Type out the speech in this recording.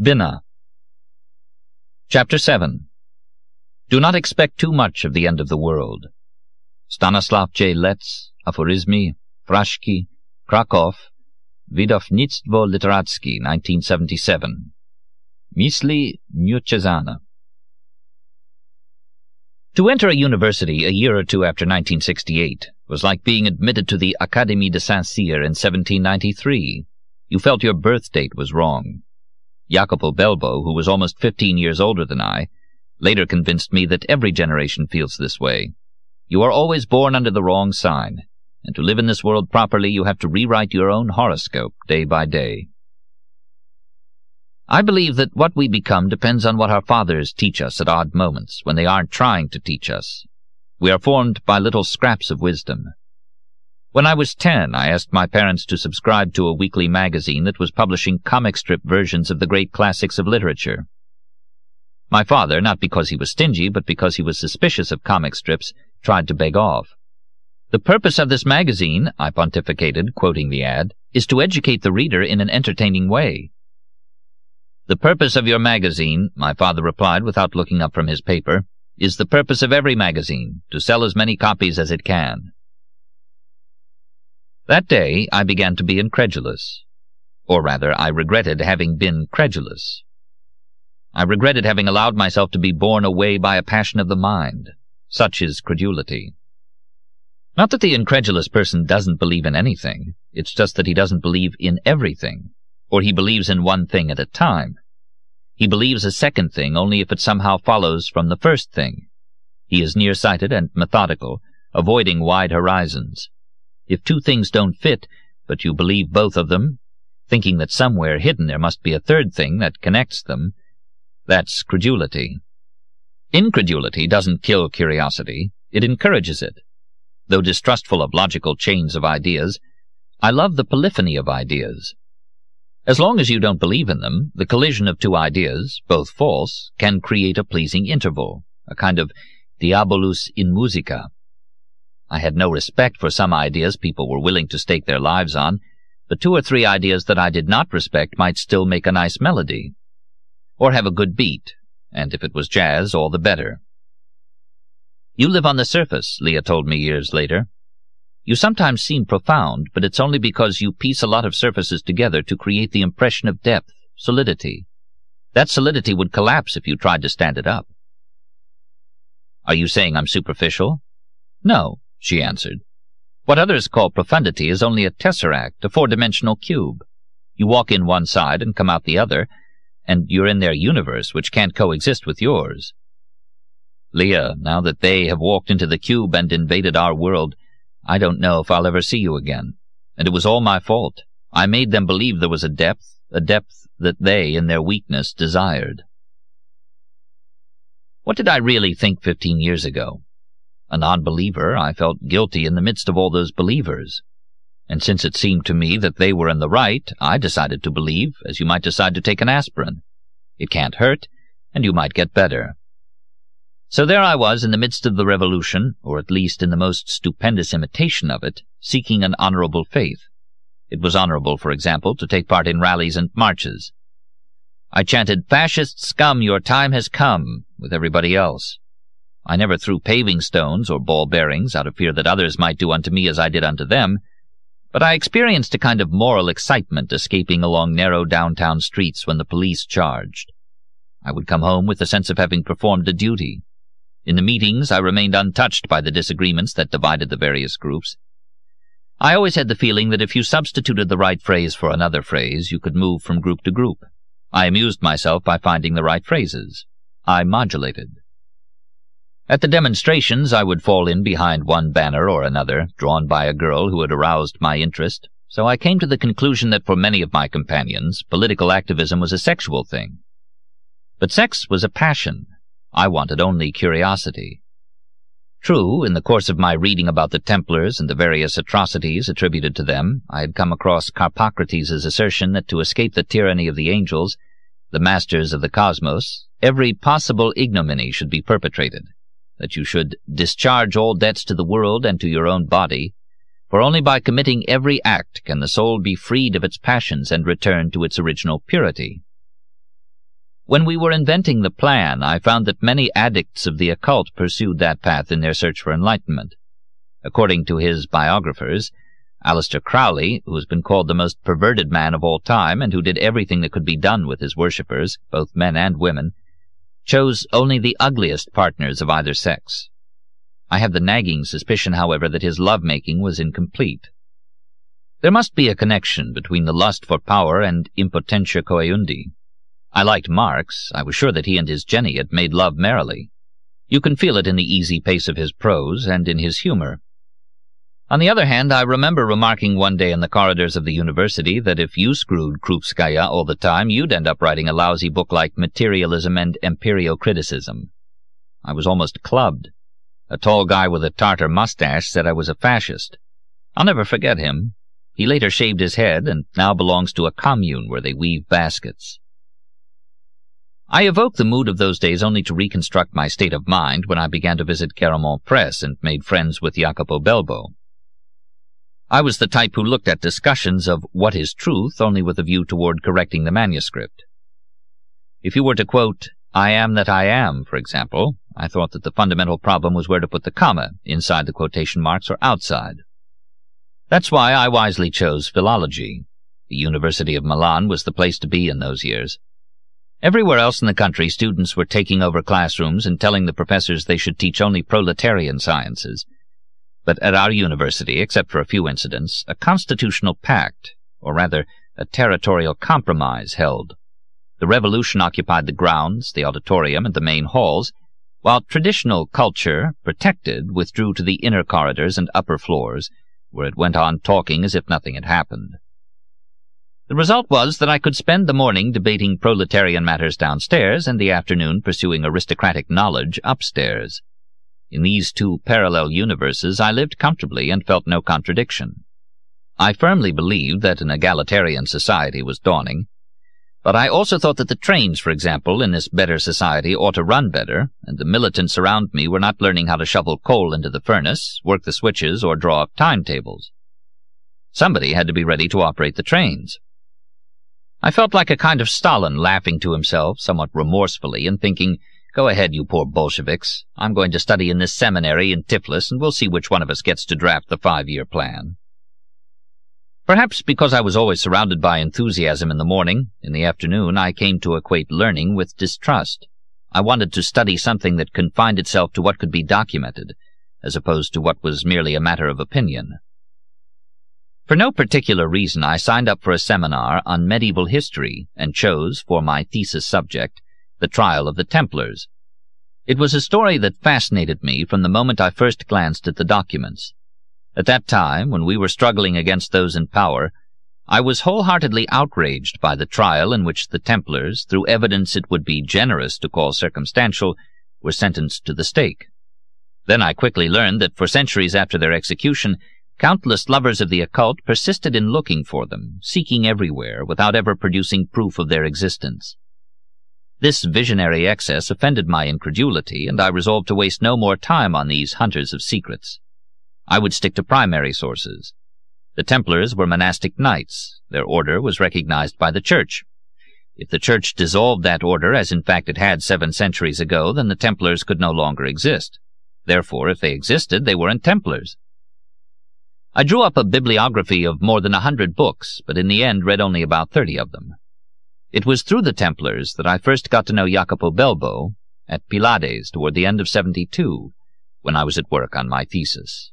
Binah. Chapter 7 Do not expect too much of the end of the world. Stanislav J. Lec, Aforyzmy, Fraszki, Krakow, Wydawnictwo Literackie, 1977. Myśli Nieuczesane. To enter a university a year or two after 1968 was like being admitted to the Académie de Saint-Cyr in 1793. You felt your birth date was wrong. Jacopo Belbo, who was almost fifteen years older than I, later convinced me that every generation feels this way. You are always born under the wrong sign, and to live in this world properly you have to rewrite your own horoscope day by day. I believe that what we become depends on what our fathers teach us at odd moments, when they aren't trying to teach us. We are formed by little scraps of wisdom. When I was ten, I asked my parents to subscribe to a weekly magazine that was publishing comic strip versions of the great classics of literature. My father, not because he was stingy, but because he was suspicious of comic strips, tried to beg off. The purpose of this magazine, I pontificated, quoting the ad, is to educate the reader in an entertaining way. The purpose of your magazine, my father replied without looking up from his paper, is the purpose of every magazine, to sell as many copies as it can. That day I began to be incredulous. Or rather, I regretted having been credulous. I regretted having allowed myself to be borne away by a passion of the mind. Such is credulity. Not that the incredulous person doesn't believe in anything, it's just that he doesn't believe in everything, or he believes in one thing at a time. He believes a second thing only if it somehow follows from the first thing. He is nearsighted and methodical, avoiding wide horizons. If two things don't fit, but you believe both of them, thinking that somewhere hidden there must be a third thing that connects them, that's credulity. Incredulity doesn't kill curiosity, it encourages it. Though distrustful of logical chains of ideas, I love the polyphony of ideas. As long as you don't believe in them, the collision of two ideas, both false, can create a pleasing interval, a kind of diabolus in musica. I had no respect for some ideas people were willing to stake their lives on, but two or three ideas that I did not respect might still make a nice melody. Or have a good beat, and if it was jazz, all the better. You live on the surface, Leah told me years later. You sometimes seem profound, but it's only because you piece a lot of surfaces together to create the impression of depth, solidity. That solidity would collapse if you tried to stand it up. Are you saying I'm superficial? No, she answered. What others call profundity is only a tesseract, a four-dimensional cube. You walk in one side and come out the other, and you're in their universe, which can't coexist with yours. Leah, now that they have walked into the cube and invaded our world, I don't know if I'll ever see you again. And it was all my fault. I made them believe there was a depth, a depth that they, in their weakness, desired. What did I really think fifteen years ago? A non-believer, I felt guilty in the midst of all those believers. And since it seemed to me that they were in the right, I decided to believe, as you might decide to take an aspirin. It can't hurt, and you might get better. So there I was in the midst of the revolution, or at least in the most stupendous imitation of it, seeking an honorable faith. It was honorable, for example, to take part in rallies and marches. I chanted, Fascist scum, your time has come, with everybody else. I never threw paving stones or ball bearings out of fear that others might do unto me as I did unto them, but I experienced a kind of moral excitement escaping along narrow downtown streets when the police charged. I would come home with the sense of having performed a duty. In the meetings I remained untouched by the disagreements that divided the various groups. I always had the feeling that if you substituted the right phrase for another phrase, you could move from group to group. I amused myself by finding the right phrases. I modulated. At the demonstrations I would fall in behind one banner or another, drawn by a girl who had aroused my interest, so I came to the conclusion that for many of my companions, political activism was a sexual thing. But sex was a passion. I wanted only curiosity. True, in the course of my reading about the Templars and the various atrocities attributed to them, I had come across Carpocrates' assertion that to escape the tyranny of the angels, the masters of the cosmos, every possible ignominy should be perpetrated that you should discharge all debts to the world and to your own body, for only by committing every act can the soul be freed of its passions and return to its original purity. When we were inventing the plan, I found that many addicts of the occult pursued that path in their search for enlightenment. According to his biographers, Aleister Crowley, who has been called the most perverted man of all time and who did everything that could be done with his worshippers, both men and women, chose only the ugliest partners of either sex. I have the nagging suspicion, however, that his love-making was incomplete. There must be a connection between the lust for power and impotentia coeundi. I liked Marx. I was sure that he and his Jenny had made love merrily. You can feel it in the easy pace of his prose and in his humor. On the other hand, I remember remarking one day in the corridors of the university that if you screwed Krupskaya all the time, you'd end up writing a lousy book like Materialism and Empirio-Criticism. I was almost clubbed. A tall guy with a Tartar mustache said I was a fascist. I'll never forget him. He later shaved his head and now belongs to a commune where they weave baskets. I evoke the mood of those days only to reconstruct my state of mind when I began to visit Garamond Press and made friends with Jacopo Belbo. I was the type who looked at discussions of what is truth only with a view toward correcting the manuscript. If you were to quote, I am that I am, for example, I thought that the fundamental problem was where to put the comma, inside the quotation marks or outside. That's why I wisely chose philology. The University of Milan was the place to be in those years. Everywhere else in the country, students were taking over classrooms and telling the professors they should teach only proletarian sciences. But at our university, except for a few incidents, a constitutional pact, or rather, a territorial compromise held. The revolution occupied the grounds, the auditorium, and the main halls, while traditional culture, protected, withdrew to the inner corridors and upper floors, where it went on talking as if nothing had happened. The result was that I could spend the morning debating proletarian matters downstairs and the afternoon pursuing aristocratic knowledge upstairs. In these two parallel universes I lived comfortably and felt no contradiction. I firmly believed that an egalitarian society was dawning, but I also thought that the trains, for example, in this better society ought to run better, and the militants around me were not learning how to shovel coal into the furnace, work the switches, or draw up timetables. Somebody had to be ready to operate the trains. I felt like a kind of Stalin laughing to himself, somewhat remorsefully, and thinking, Go ahead, you poor Bolsheviks. I'm going to study in this seminary in Tiflis, and we'll see which one of us gets to draft the five-year plan. Perhaps because I was always surrounded by enthusiasm in the morning, in the afternoon I came to equate learning with distrust. I wanted to study something that confined itself to what could be documented, as opposed to what was merely a matter of opinion. For no particular reason, I signed up for a seminar on medieval history and chose, for my thesis subject, the trial of the Templars. It was a story that fascinated me from the moment I first glanced at the documents. At that time, when we were struggling against those in power, I was wholeheartedly outraged by the trial in which the Templars, through evidence it would be generous to call circumstantial, were sentenced to the stake. Then I quickly learned that for centuries after their execution, Countless lovers of the occult persisted in looking for them, seeking everywhere, without ever producing proof of their existence. This visionary excess offended my incredulity, and I resolved to waste no more time on these hunters of secrets. I would stick to primary sources. The Templars were monastic knights. Their order was recognized by the Church. If the Church dissolved that order, as in fact it had seven centuries ago, then the Templars could no longer exist. Therefore, if they existed, they weren't Templars. I drew up a bibliography of more than a hundred books, but in the end read only about thirty of them. It was through the Templars that I first got to know Jacopo Belbo at Pylades toward the end of 72, when I was at work on my thesis.